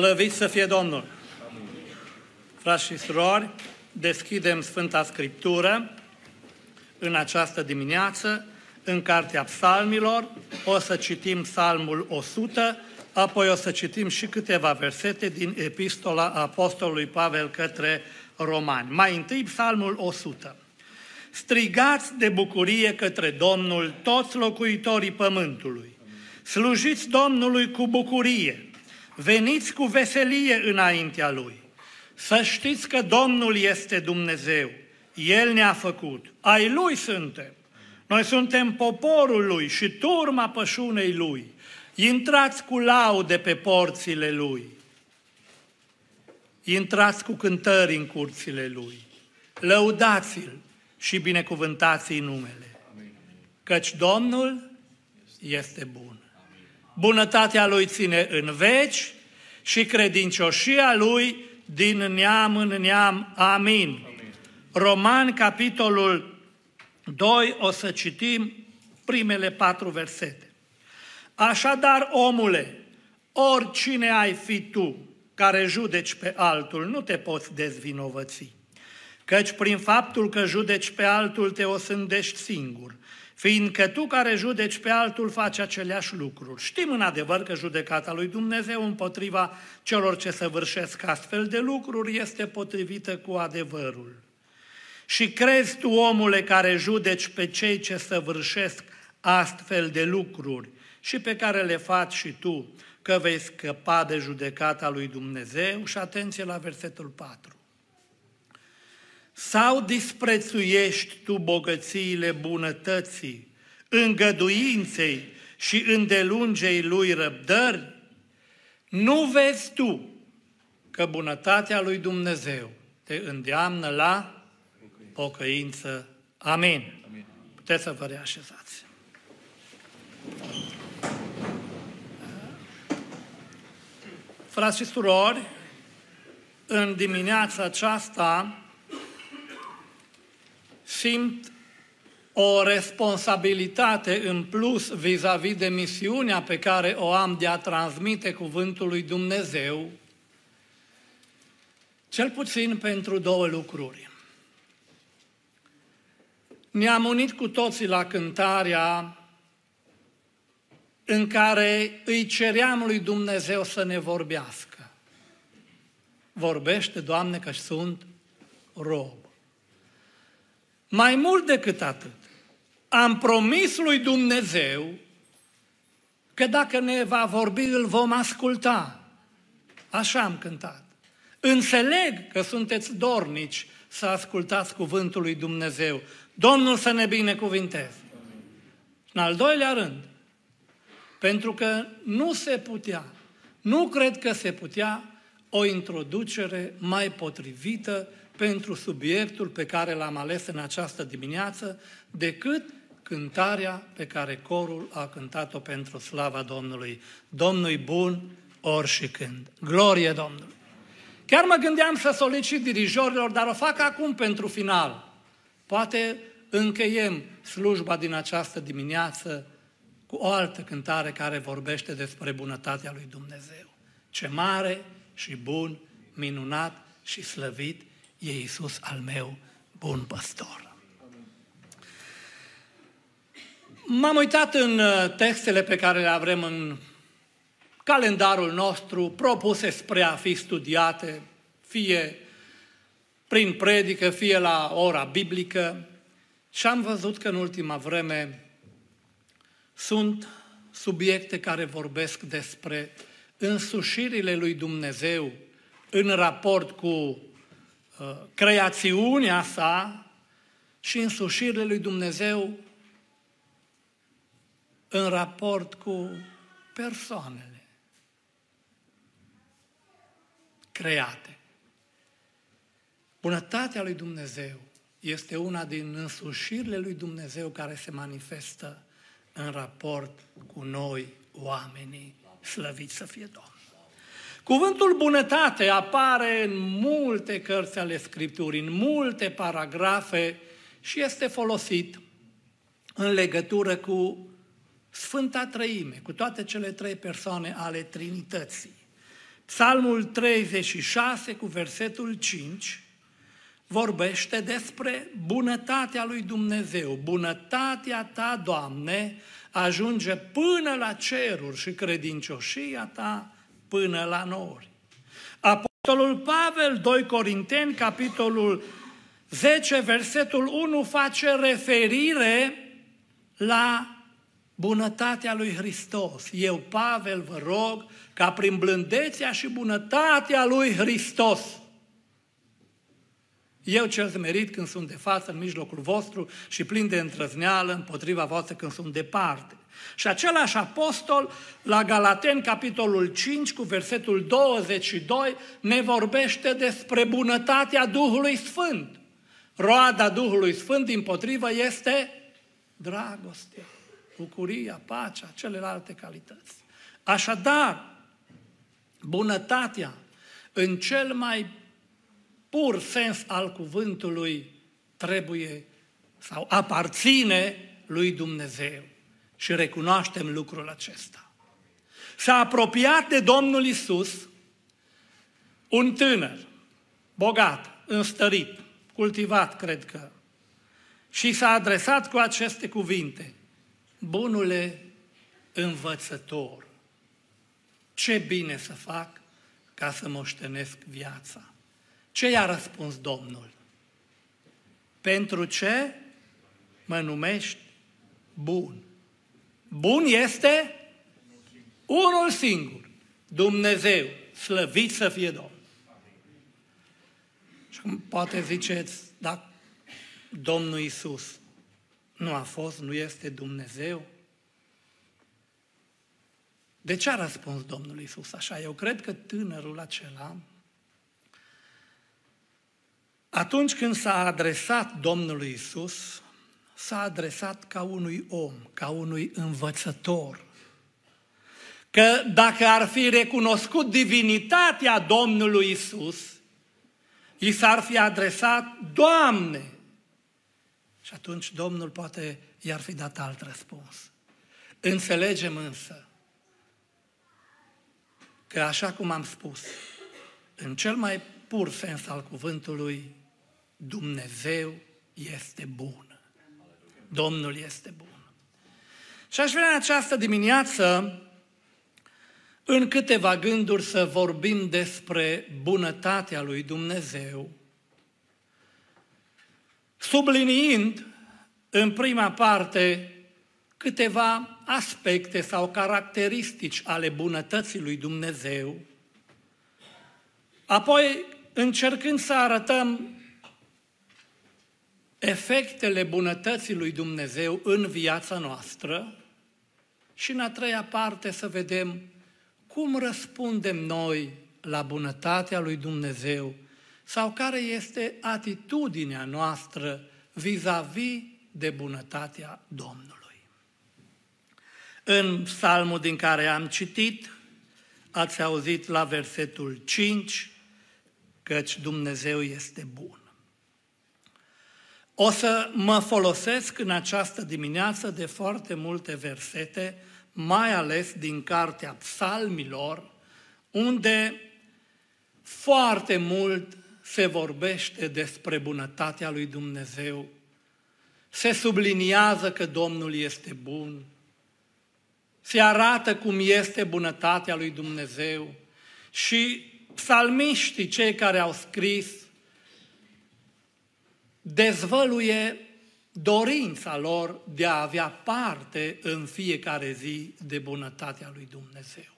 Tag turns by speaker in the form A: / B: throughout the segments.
A: Slăvit să fie Domnul! Frați și surori, deschidem Sfânta Scriptură în această dimineață, în Cartea Psalmilor, o să citim Psalmul 100, apoi o să citim și câteva versete din Epistola Apostolului Pavel către Romani. Mai întâi Psalmul 100. Strigați de bucurie către Domnul toți locuitorii pământului. Slujiți Domnului cu bucurie. Veniți cu veselie înaintea Lui. Să știți că Domnul este Dumnezeu. El ne-a făcut. Ai Lui suntem. Noi suntem poporul Lui și turma pășunei Lui. Intrați cu laude pe porțile Lui. Intrați cu cântări în curțile Lui. Lăudați-L și binecuvântați în numele. Căci Domnul este bun. Bunătatea Lui ține în veci și credincioșia Lui din neam în neam. Amin. Roman, capitolul 2, o să citim primele patru versete. Așadar, omule, oricine ai fi tu care judeci pe altul, nu te poți dezvinovăți. Căci prin faptul că judeci pe altul te osândești singur, fiindcă tu care judeci pe altul faci aceleași lucruri. Știm în adevăr că judecata lui Dumnezeu împotriva celor ce săvârșesc astfel de lucruri este potrivită cu adevărul. Și crezi tu, omule, care judeci pe cei ce săvârșesc astfel de lucruri și pe care le faci și tu, că vei scăpa de judecata lui Dumnezeu? Și atenție la versetul 4. Sau disprețuiești tu bogățiile bunătății, îngăduinței și îndelungei lui răbdări? Nu vezi tu că bunătatea lui Dumnezeu te îndeamnă la pocăință. Amin. Amin. Puteți să vă reașezați. Frați și surori, în dimineața aceasta simt o responsabilitate în plus vis-a-vis de misiunea pe care o am de a transmite cuvântul lui Dumnezeu, cel puțin pentru două lucruri. Ne-am unit cu toții la cântarea în care îi ceream lui Dumnezeu să ne vorbească. Vorbește, Doamne, că sunt rob. Mai mult decât atât, am promis lui Dumnezeu că dacă ne va vorbi, îl vom asculta. Așa am cântat. Înțeleg că sunteți dornici să ascultați cuvântul lui Dumnezeu. Domnul să ne binecuvinteze. În al doilea rând, pentru că nu se putea, nu cred că se putea o introducere mai potrivită pentru subiectul pe care l-am ales în această dimineață decât cântarea pe care corul a cântat-o pentru slava Domnului. Domnul bun ori și când. Glorie Domnului! Chiar mă gândeam să solicit dirijorilor, dar o fac acum pentru final. Poate încheiem slujba din această dimineață cu o altă cântare care vorbește despre bunătatea lui Dumnezeu. Ce mare și bun, minunat și slăvit e Iisus al meu, bun păstor. M-am uitat în uh, textele pe care le avem în calendarul nostru, propuse spre a fi studiate, fie prin predică, fie la ora biblică, și am văzut că în ultima vreme sunt subiecte care vorbesc despre însușirile lui Dumnezeu în raport cu uh, creațiunea sa și însușirile lui Dumnezeu în raport cu persoanele create. Bunătatea lui Dumnezeu este una din însușirile lui Dumnezeu care se manifestă în raport cu noi, oamenii, slăviți să fie Domnul. Cuvântul bunătate apare în multe cărți ale Scripturii, în multe paragrafe și este folosit în legătură cu Sfânta Trăime, cu toate cele trei persoane ale Trinității. Psalmul 36 cu versetul 5 vorbește despre bunătatea lui Dumnezeu. Bunătatea ta, Doamne, ajunge până la ceruri și credincioșia ta până la nori. Apostolul Pavel, 2 Corinteni, capitolul 10, versetul 1, face referire la bunătatea lui Hristos. Eu, Pavel, vă rog ca prin blândețea și bunătatea lui Hristos eu cel zmerit când sunt de față în mijlocul vostru și plin de întrăzneală împotriva voastră când sunt departe. Și același apostol, la Galaten, capitolul 5, cu versetul 22, ne vorbește despre bunătatea Duhului Sfânt. Roada Duhului Sfânt, din potrivă, este dragostea, bucuria, pacea, celelalte calități. Așadar, bunătatea, în cel mai pur sens al cuvântului, trebuie sau aparține lui Dumnezeu. Și recunoaștem lucrul acesta. S-a apropiat de Domnul Isus un tânăr, bogat, înstărit, cultivat, cred că, și s-a adresat cu aceste cuvinte. Bunule învățător, ce bine să fac ca să moștenesc viața. Ce i-a răspuns Domnul? Pentru ce mă numești bun? Bun este unul singur, Dumnezeu, slăvit să fie Domnul. Și cum poate ziceți, dar Domnul Isus nu a fost, nu este Dumnezeu? De ce a răspuns Domnul Isus așa? Eu cred că tânărul acela atunci când s-a adresat Domnului Isus, s-a adresat ca unui om, ca unui învățător. Că dacă ar fi recunoscut divinitatea Domnului Isus, i s-ar fi adresat, Doamne! Și atunci Domnul poate i-ar fi dat alt răspuns. Înțelegem însă că așa cum am spus, în cel mai pur sens al cuvântului, Dumnezeu este bun. Domnul este bun. Și aș vrea în această dimineață, în câteva gânduri, să vorbim despre bunătatea lui Dumnezeu, subliniind în prima parte câteva aspecte sau caracteristici ale bunătății lui Dumnezeu, apoi încercând să arătăm efectele bunătății lui Dumnezeu în viața noastră și în a treia parte să vedem cum răspundem noi la bunătatea lui Dumnezeu sau care este atitudinea noastră vis-a-vis de bunătatea Domnului. În psalmul din care am citit, ați auzit la versetul 5, căci Dumnezeu este bun. O să mă folosesc în această dimineață de foarte multe versete, mai ales din Cartea Psalmilor, unde foarte mult se vorbește despre bunătatea lui Dumnezeu, se subliniază că Domnul este bun, se arată cum este bunătatea lui Dumnezeu. Și psalmiștii, cei care au scris, dezvăluie dorința lor de a avea parte în fiecare zi de bunătatea lui Dumnezeu.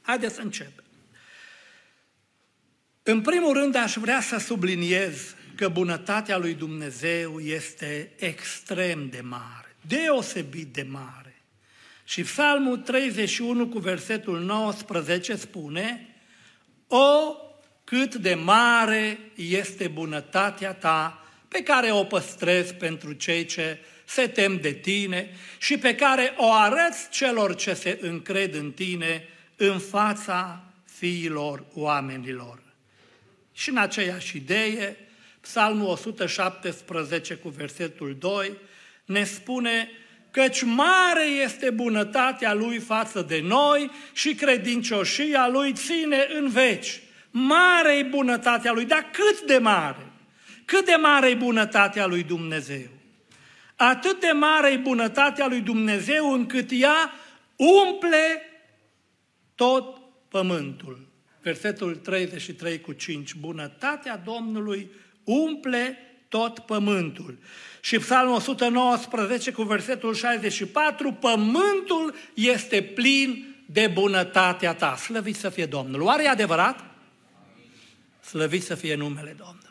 A: Haideți să începem. În primul rând aș vrea să subliniez că bunătatea lui Dumnezeu este extrem de mare, deosebit de mare. Și Psalmul 31 cu versetul 19 spune, O cât de mare este bunătatea ta pe care o păstrezi pentru cei ce se tem de tine și pe care o arăți celor ce se încred în tine în fața fiilor oamenilor. Și în aceeași idee, Psalmul 117 cu versetul 2 ne spune căci mare este bunătatea Lui față de noi și credincioșia Lui ține în veci. Mare e bunătatea Lui, dar cât de mare? Cât de mare e bunătatea Lui Dumnezeu? Atât de mare e bunătatea Lui Dumnezeu încât ea umple tot pământul. Versetul 33 cu 5. Bunătatea Domnului umple tot pământul. Și Psalmul 119 cu versetul 64, pământul este plin de bunătatea ta. Slăvit să fie Domnul. Oare e adevărat? Slăvit să fie numele Domnului.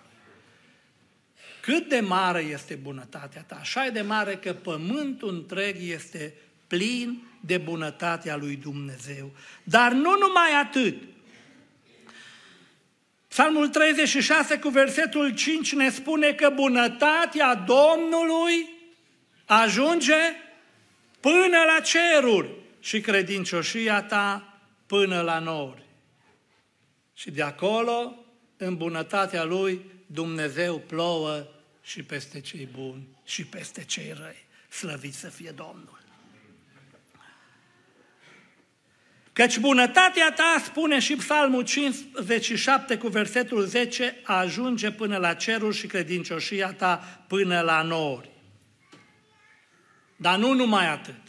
A: Cât de mare este bunătatea ta? Așa e de mare că pământul întreg este plin de bunătatea lui Dumnezeu. Dar nu numai atât. Psalmul 36 cu versetul 5 ne spune că bunătatea Domnului ajunge până la ceruri și credincioșia ta până la nori. Și de acolo, în bunătatea Lui, Dumnezeu plouă și peste cei buni și peste cei răi. Slăvit să fie Domnul! Căci bunătatea ta, spune și Psalmul 57 cu versetul 10, ajunge până la cerul și credincioșia ta până la nori. Dar nu numai atât.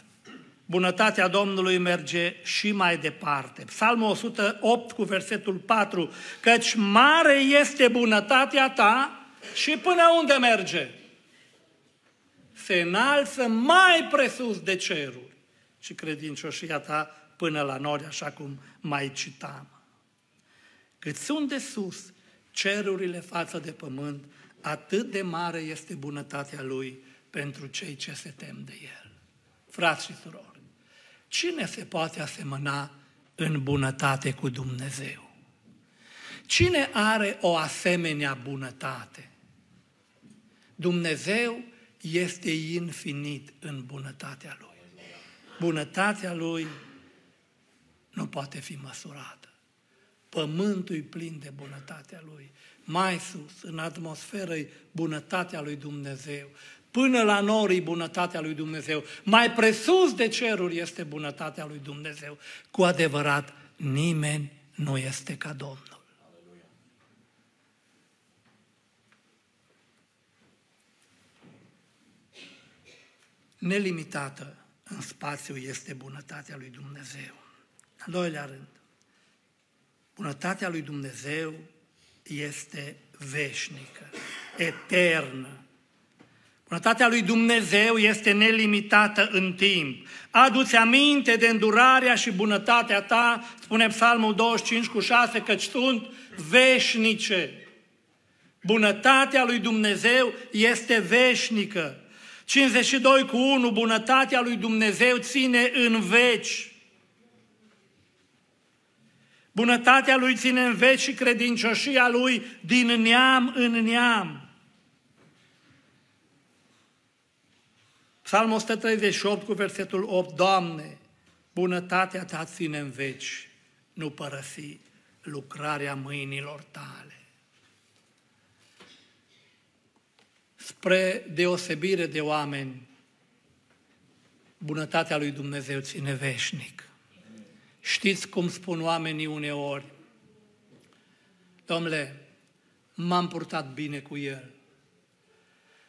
A: Bunătatea Domnului merge și mai departe. Psalmul 108 cu versetul 4, căci mare este bunătatea ta și până unde merge? Se înalță mai presus de ceruri și credincioșia ta până la nori, așa cum mai citam. Cât sunt de sus cerurile față de pământ, atât de mare este bunătatea Lui pentru cei ce se tem de El. Frați și surori, cine se poate asemăna în bunătate cu Dumnezeu? Cine are o asemenea bunătate? Dumnezeu este infinit în bunătatea Lui. Bunătatea Lui nu poate fi măsurată. Pământul e plin de bunătatea Lui. Mai sus, în atmosferă, e bunătatea Lui Dumnezeu. Până la nori bunătatea Lui Dumnezeu. Mai presus de ceruri este bunătatea Lui Dumnezeu. Cu adevărat, nimeni nu este ca Domnul. Nelimitată în spațiu este bunătatea lui Dumnezeu. Al doilea rând, bunătatea lui Dumnezeu este veșnică, eternă. Bunătatea lui Dumnezeu este nelimitată în timp. Adu-ți aminte de îndurarea și bunătatea ta, spune Psalmul 25 cu 6, căci sunt veșnice. Bunătatea lui Dumnezeu este veșnică. 52 cu 1, bunătatea lui Dumnezeu ține în veci. Bunătatea lui ține în veci și credincioșia lui din neam în neam. Psalmul 138 cu versetul 8, Doamne, bunătatea ta ține în veci, nu părăsi lucrarea mâinilor tale. Spre deosebire de oameni, bunătatea lui Dumnezeu ține veșnic. Știți cum spun oamenii uneori? Domnule, m-am purtat bine cu el.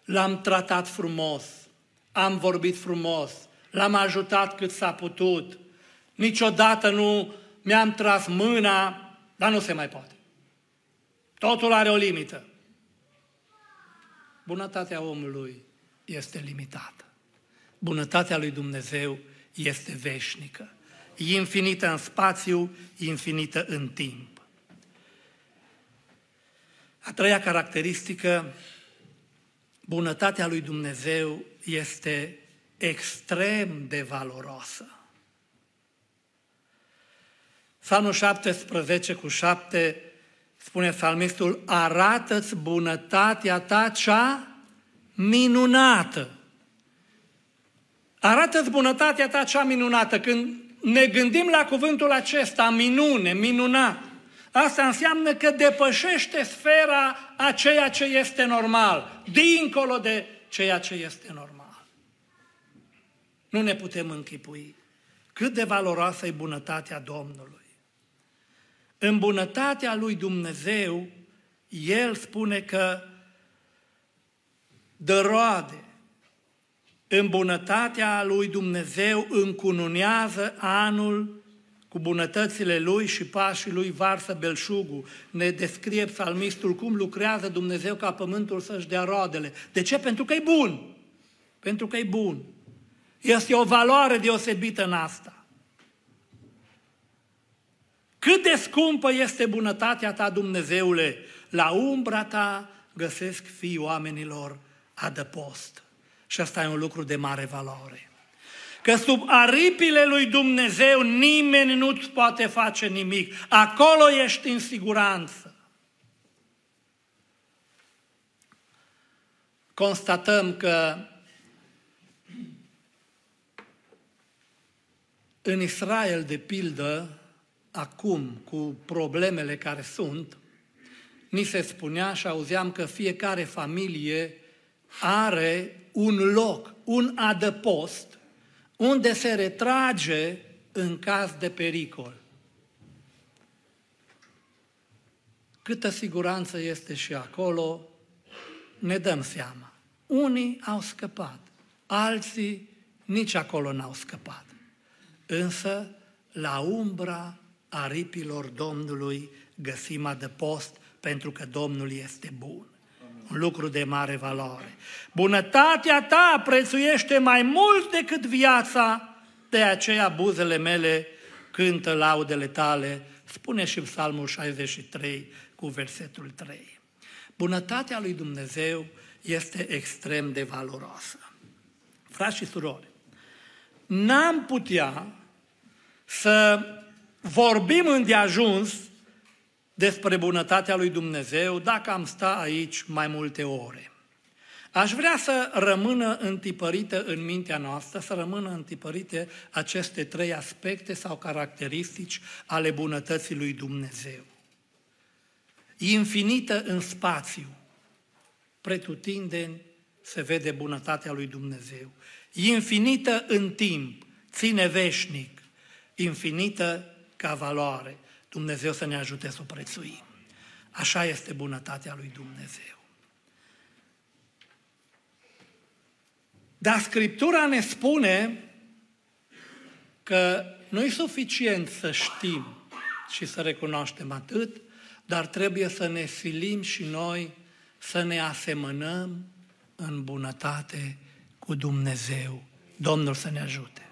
A: L-am tratat frumos, am vorbit frumos, l-am ajutat cât s-a putut. Niciodată nu mi-am tras mâna, dar nu se mai poate. Totul are o limită. Bunătatea omului este limitată. Bunătatea lui Dumnezeu este veșnică infinită în spațiu, infinită în timp. A treia caracteristică, bunătatea lui Dumnezeu este extrem de valoroasă. Psalmul 17 cu 7 spune psalmistul, arată-ți bunătatea ta cea minunată. Arată-ți bunătatea ta cea minunată. Când ne gândim la cuvântul acesta, minune, minunat, asta înseamnă că depășește sfera a ceea ce este normal, dincolo de ceea ce este normal. Nu ne putem închipui cât de valoroasă e bunătatea Domnului. În bunătatea lui Dumnezeu, El spune că dă roade. În bunătatea lui Dumnezeu încununează anul cu bunătățile lui și pașii lui varsă belșugul. Ne descrie psalmistul cum lucrează Dumnezeu ca pământul să-și dea roadele. De ce? Pentru că e bun. Pentru că e bun. Este o valoare deosebită în asta. Cât de scumpă este bunătatea ta, Dumnezeule, la umbra ta găsesc fii oamenilor adăpost. Și asta e un lucru de mare valoare. Că sub aripile lui Dumnezeu nimeni nu-ți poate face nimic. Acolo ești în siguranță. Constatăm că în Israel, de pildă, acum, cu problemele care sunt, ni se spunea și auzeam că fiecare familie are un loc, un adăpost, unde se retrage în caz de pericol. Câtă siguranță este și acolo, ne dăm seama. Unii au scăpat, alții nici acolo n-au scăpat. Însă, la umbra aripilor Domnului găsim adăpost pentru că Domnul este bun. Un lucru de mare valoare. Bunătatea ta prețuiește mai mult decât viața, de aceea buzele mele cântă laudele tale, spune și Psalmul 63 cu versetul 3. Bunătatea lui Dumnezeu este extrem de valoroasă. Frați și surori, n-am putea să vorbim îndeajuns despre bunătatea lui Dumnezeu dacă am sta aici mai multe ore. Aș vrea să rămână întipărită în mintea noastră, să rămână întipărite aceste trei aspecte sau caracteristici ale bunătății lui Dumnezeu. Infinită în spațiu, pretutindeni se vede bunătatea lui Dumnezeu. Infinită în timp, ține veșnic, infinită ca valoare. Dumnezeu să ne ajute să o prețuim. Așa este bunătatea lui Dumnezeu. Dar Scriptura ne spune că nu e suficient să știm și să recunoaștem atât, dar trebuie să ne silim și noi să ne asemănăm în bunătate cu Dumnezeu. Domnul să ne ajute.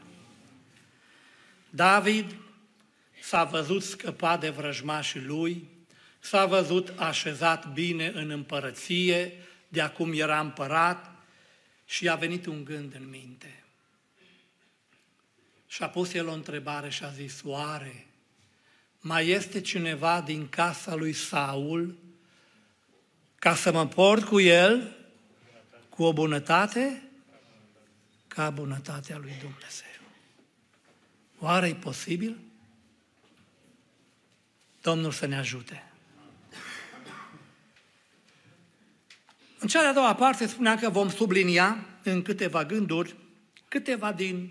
A: David s-a văzut scăpat de vrăjmașii lui, s-a văzut așezat bine în împărăție, de acum era împărat și a venit un gând în minte. Și a pus el o întrebare și a zis, oare mai este cineva din casa lui Saul ca să mă port cu el cu o bunătate ca bunătatea lui Dumnezeu? Oare e posibil? Domnul să ne ajute. În cea de-a doua parte spunea că vom sublinia în câteva gânduri câteva din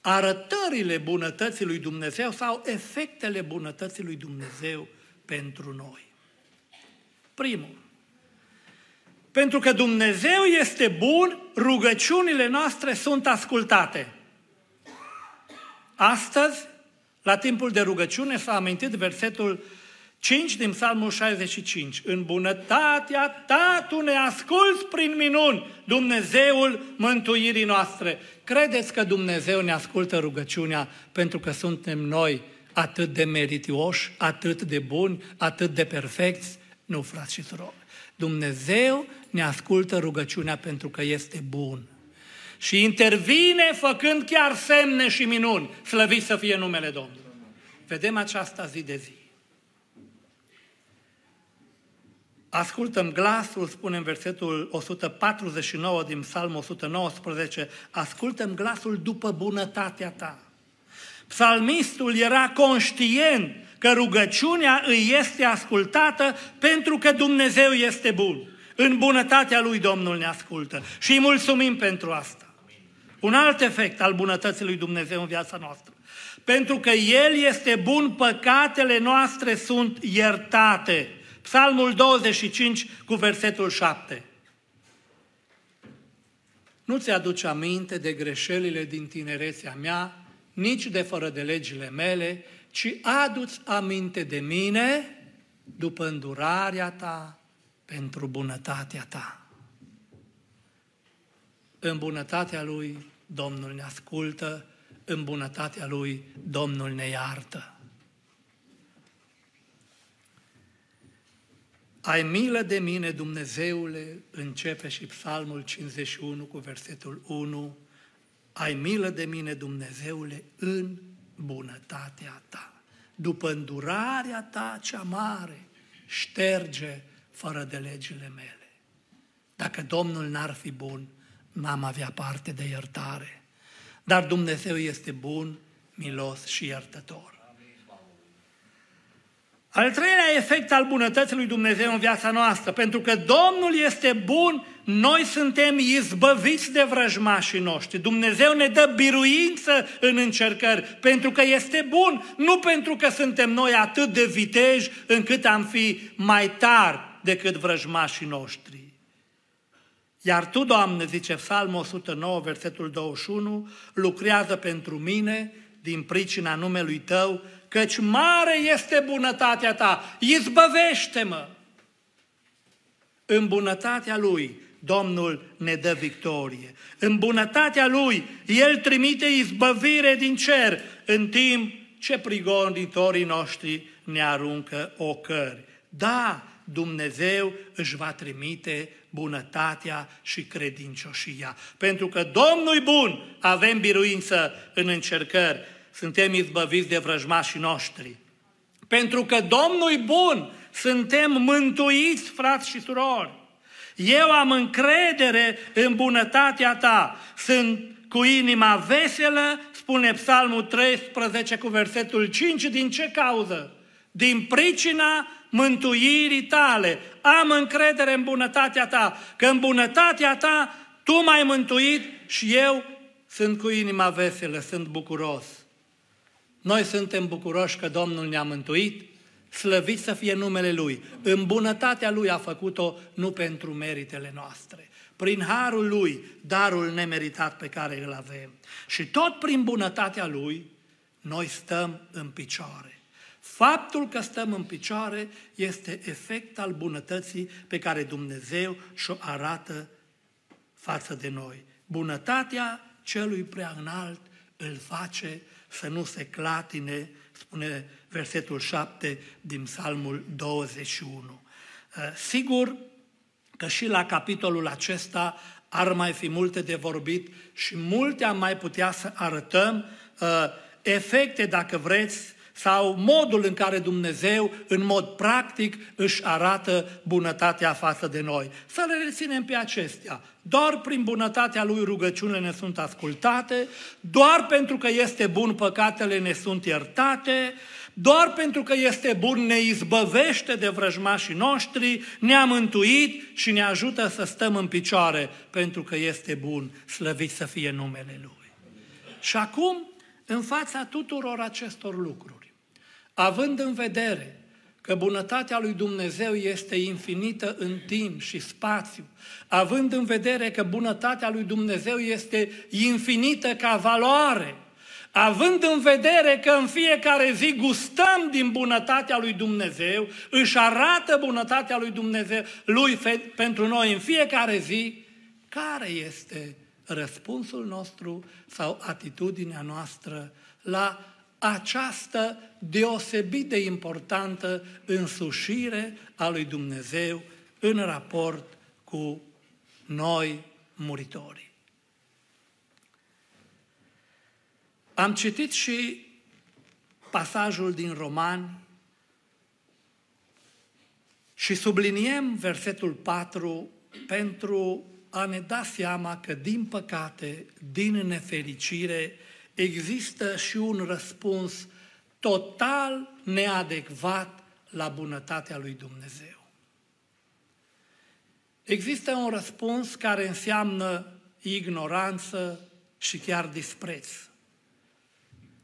A: arătările bunătății lui Dumnezeu sau efectele bunătății lui Dumnezeu pentru noi. Primul, pentru că Dumnezeu este bun, rugăciunile noastre sunt ascultate. Astăzi, la timpul de rugăciune, s-a amintit versetul 5 din Psalmul 65. În bunătatea ta tu ne asculți prin minuni, Dumnezeul mântuirii noastre. Credeți că Dumnezeu ne ascultă rugăciunea pentru că suntem noi atât de meritioși, atât de buni, atât de perfecți? Nu, frați și surori. Dumnezeu ne ascultă rugăciunea pentru că este bun și intervine făcând chiar semne și minuni. Slăvit să fie numele Domnului. Vedem aceasta zi de zi. Ascultăm glasul, spune în versetul 149 din Psalm 119, ascultăm glasul după bunătatea ta. Psalmistul era conștient că rugăciunea îi este ascultată pentru că Dumnezeu este bun. În bunătatea lui Domnul ne ascultă și îi mulțumim pentru asta. Un alt efect al bunătății lui Dumnezeu în viața noastră. Pentru că El este bun, păcatele noastre sunt iertate. Psalmul 25 cu versetul 7. Nu ți-aduce aminte de greșelile din tinerețea mea, nici de fără de legile mele, ci adu-ți aminte de mine după îndurarea ta pentru bunătatea ta. În bunătatea Lui Domnul ne ascultă, în bunătatea Lui Domnul ne iartă. Ai milă de mine, Dumnezeule, începe și psalmul 51 cu versetul 1, ai milă de mine, Dumnezeule, în bunătatea ta. După îndurarea ta cea mare, șterge fără de legile mele. Dacă Domnul n-ar fi bun, n-am avea parte de iertare. Dar Dumnezeu este bun, milos și iertător. Al treilea efect al bunătății lui Dumnezeu în viața noastră, pentru că Domnul este bun, noi suntem izbăviți de vrăjmașii noștri. Dumnezeu ne dă biruință în încercări, pentru că este bun, nu pentru că suntem noi atât de viteji încât am fi mai tari decât vrăjmașii noștri. Iar Tu, Doamne, zice Psalmul 109, versetul 21, lucrează pentru mine din pricina numelui Tău, căci mare este bunătatea Ta, izbăvește-mă! În bunătatea Lui, Domnul ne dă victorie. În bunătatea Lui, El trimite izbăvire din cer, în timp ce prigonitorii noștri ne aruncă ocări. Da, Dumnezeu își va trimite bunătatea și credincioșia. Pentru că Domnul bun, avem biruință în încercări, suntem izbăviți de vrăjmașii noștri. Pentru că Domnul bun, suntem mântuiți, frați și surori. Eu am încredere în bunătatea ta, sunt cu inima veselă, spune Psalmul 13 cu versetul 5, din ce cauză? Din pricina mântuirii tale. Am încredere în bunătatea ta, că în bunătatea ta tu m-ai mântuit și eu sunt cu inima veselă, sunt bucuros. Noi suntem bucuroși că Domnul ne-a mântuit, slăvit să fie numele Lui. În bunătatea Lui a făcut-o nu pentru meritele noastre. Prin harul Lui, darul nemeritat pe care îl avem. Și tot prin bunătatea Lui, noi stăm în picioare. Faptul că stăm în picioare este efect al bunătății pe care Dumnezeu și-o arată față de noi. Bunătatea celui prea înalt îl face să nu se clatine, spune versetul 7 din Psalmul 21. Uh, sigur că și la capitolul acesta ar mai fi multe de vorbit și multe am mai putea să arătăm uh, efecte, dacă vreți, sau modul în care Dumnezeu, în mod practic, își arată bunătatea față de noi. Să le reținem pe acestea. Doar prin bunătatea Lui rugăciunile ne sunt ascultate, doar pentru că este bun păcatele ne sunt iertate, doar pentru că este bun ne izbăvește de vrăjmașii noștri, ne-a mântuit și ne ajută să stăm în picioare, pentru că este bun, slăvit să fie numele Lui. Și acum, în fața tuturor acestor lucruri, Având în vedere că bunătatea lui Dumnezeu este infinită în timp și spațiu, având în vedere că bunătatea lui Dumnezeu este infinită ca valoare, având în vedere că în fiecare zi gustăm din bunătatea lui Dumnezeu, își arată bunătatea lui Dumnezeu lui pentru noi în fiecare zi, care este răspunsul nostru sau atitudinea noastră la această deosebit de importantă însușire a lui Dumnezeu în raport cu noi muritorii. Am citit și pasajul din Roman și subliniem versetul 4 pentru a ne da seama că, din păcate, din nefericire, există și un răspuns total neadecvat la bunătatea lui Dumnezeu. Există un răspuns care înseamnă ignoranță, și chiar dispreț.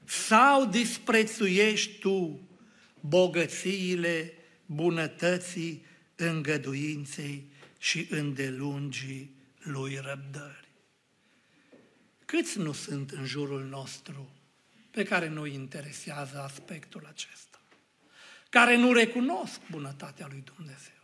A: Sau disprețuiești tu bogățiile, bunătății, îngăduinței și îndelungii lui răbdări. Câți nu sunt în jurul nostru pe care nu interesează aspectul acesta? Care nu recunosc bunătatea lui Dumnezeu?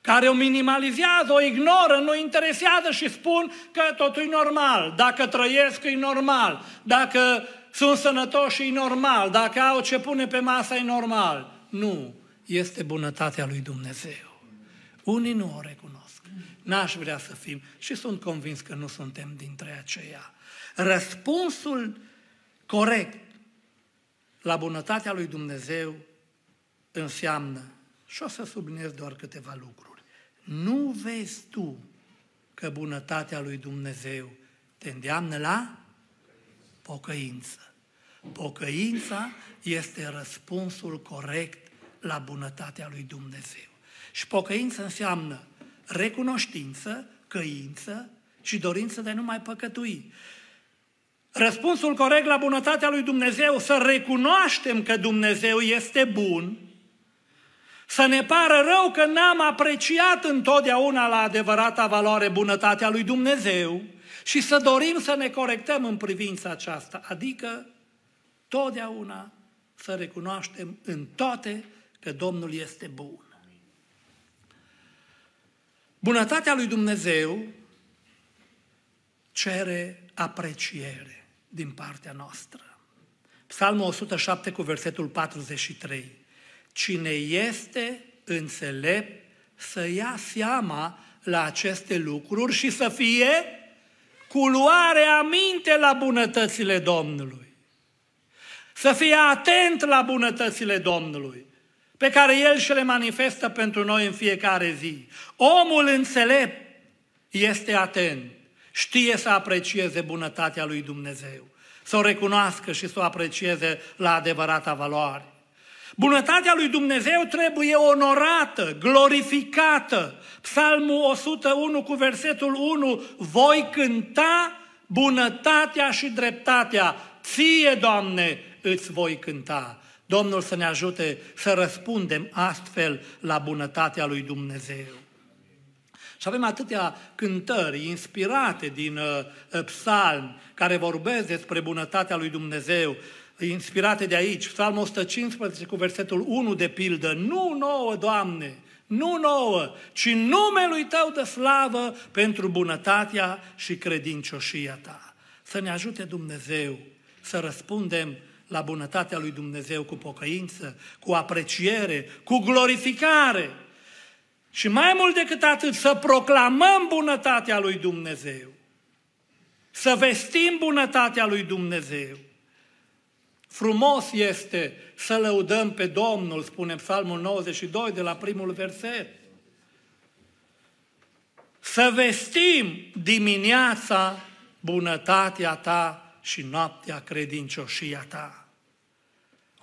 A: care o minimalizează, o ignoră, nu interesează și spun că totul e normal. Dacă trăiesc, e normal. Dacă sunt sănătoși, e normal. Dacă au ce pune pe masă, e normal. Nu. Este bunătatea lui Dumnezeu. Unii nu o recunosc. N-aș vrea să fim și sunt convins că nu suntem dintre aceia. Răspunsul corect la bunătatea lui Dumnezeu înseamnă, și o să subliniez doar câteva lucruri, nu vezi tu că bunătatea lui Dumnezeu te îndeamnă la pocăință. Pocăința este răspunsul corect la bunătatea lui Dumnezeu. Și pocăință înseamnă recunoștință, căință și dorință de nu mai păcătui. Răspunsul corect la bunătatea lui Dumnezeu, să recunoaștem că Dumnezeu este bun, să ne pară rău că n-am apreciat întotdeauna la adevărata valoare bunătatea lui Dumnezeu și să dorim să ne corectăm în privința aceasta, adică totdeauna să recunoaștem în toate că Domnul este bun. Bunătatea lui Dumnezeu cere apreciere din partea noastră. Psalmul 107 cu versetul 43. Cine este înțelept să ia seama la aceste lucruri și să fie cu luare aminte la bunătățile Domnului. Să fie atent la bunătățile Domnului, pe care El și le manifestă pentru noi în fiecare zi. Omul înțelept este atent, știe să aprecieze bunătatea lui Dumnezeu, să o recunoască și să o aprecieze la adevărata valoare. Bunătatea lui Dumnezeu trebuie onorată, glorificată. Psalmul 101 cu versetul 1, voi cânta bunătatea și dreptatea. Ție, Doamne, îți voi cânta. Domnul să ne ajute să răspundem astfel la bunătatea lui Dumnezeu. Și avem atâtea cântări inspirate din uh, psalmi care vorbesc despre bunătatea lui Dumnezeu inspirate de aici, Psalmul 115 cu versetul 1 de pildă, nu nouă, Doamne, nu nouă, ci numelui Tău de slavă pentru bunătatea și credincioșia Ta. Să ne ajute Dumnezeu să răspundem la bunătatea lui Dumnezeu cu pocăință, cu apreciere, cu glorificare. Și mai mult decât atât, să proclamăm bunătatea lui Dumnezeu. Să vestim bunătatea lui Dumnezeu. Frumos este să lăudăm pe Domnul, spune Psalmul 92 de la primul verset. Să vestim dimineața bunătatea ta și noaptea credincioșia ta.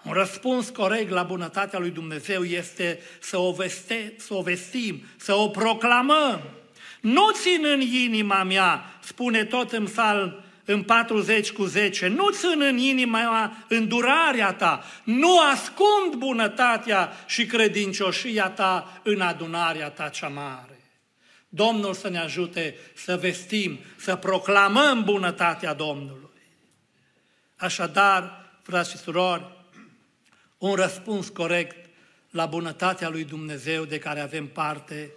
A: Un răspuns corect la bunătatea lui Dumnezeu este să o, veste, să o vestim, să o proclamăm. Nu țin în inima mea, spune tot în psalm în 40 cu 10, nu țin în inima îndurarea ta, nu ascund bunătatea și credincioșia ta în adunarea ta cea mare. Domnul să ne ajute să vestim, să proclamăm bunătatea Domnului. Așadar, frați și surori, un răspuns corect la bunătatea lui Dumnezeu de care avem parte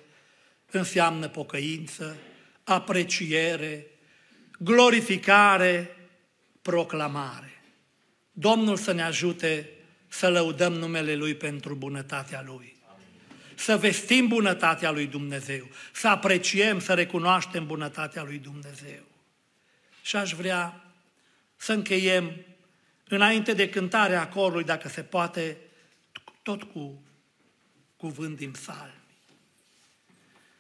A: înseamnă pocăință, apreciere, glorificare, proclamare. Domnul să ne ajute să lăudăm numele Lui pentru bunătatea Lui. Să vestim bunătatea Lui Dumnezeu, să apreciem, să recunoaștem bunătatea Lui Dumnezeu. Și aș vrea să încheiem, înainte de cântarea acorului, dacă se poate, tot cu cuvânt din psalmi.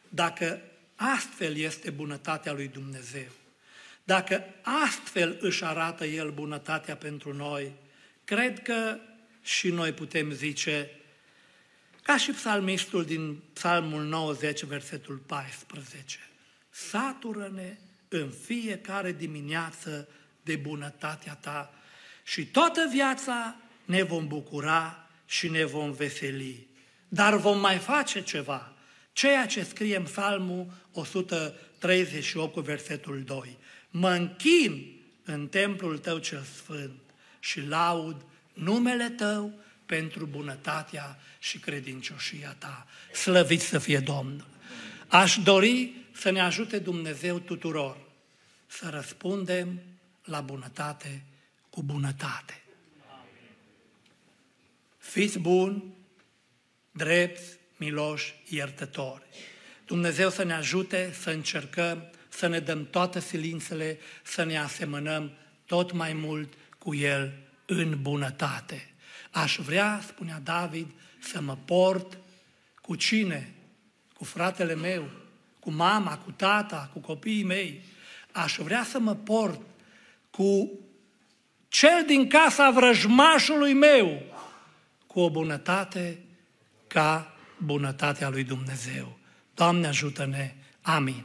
A: Dacă astfel este bunătatea lui Dumnezeu, dacă astfel își arată El bunătatea pentru noi, cred că și noi putem zice, ca și psalmistul din psalmul 90, versetul 14, satură-ne în fiecare dimineață de bunătatea ta și toată viața ne vom bucura și ne vom veseli. Dar vom mai face ceva, ceea ce scrie în Psalmul 138 cu versetul 2. Mă închin în templul tău cel sfânt și laud numele tău pentru bunătatea și credincioșia ta. Slăvit să fie Domnul! Aș dori să ne ajute Dumnezeu tuturor să răspundem la bunătate cu bunătate. Fiți buni, drepți, miloși, iertători. Dumnezeu să ne ajute să încercăm să ne dăm toate silințele, să ne asemănăm tot mai mult cu El în bunătate. Aș vrea, spunea David, să mă port cu cine? Cu fratele meu, cu mama, cu tata, cu copiii mei. Aș vrea să mă port cu cel din casa vrăjmașului meu, cu o bunătate ca bunătatea lui Dumnezeu. Doamne ajută-ne! Amin.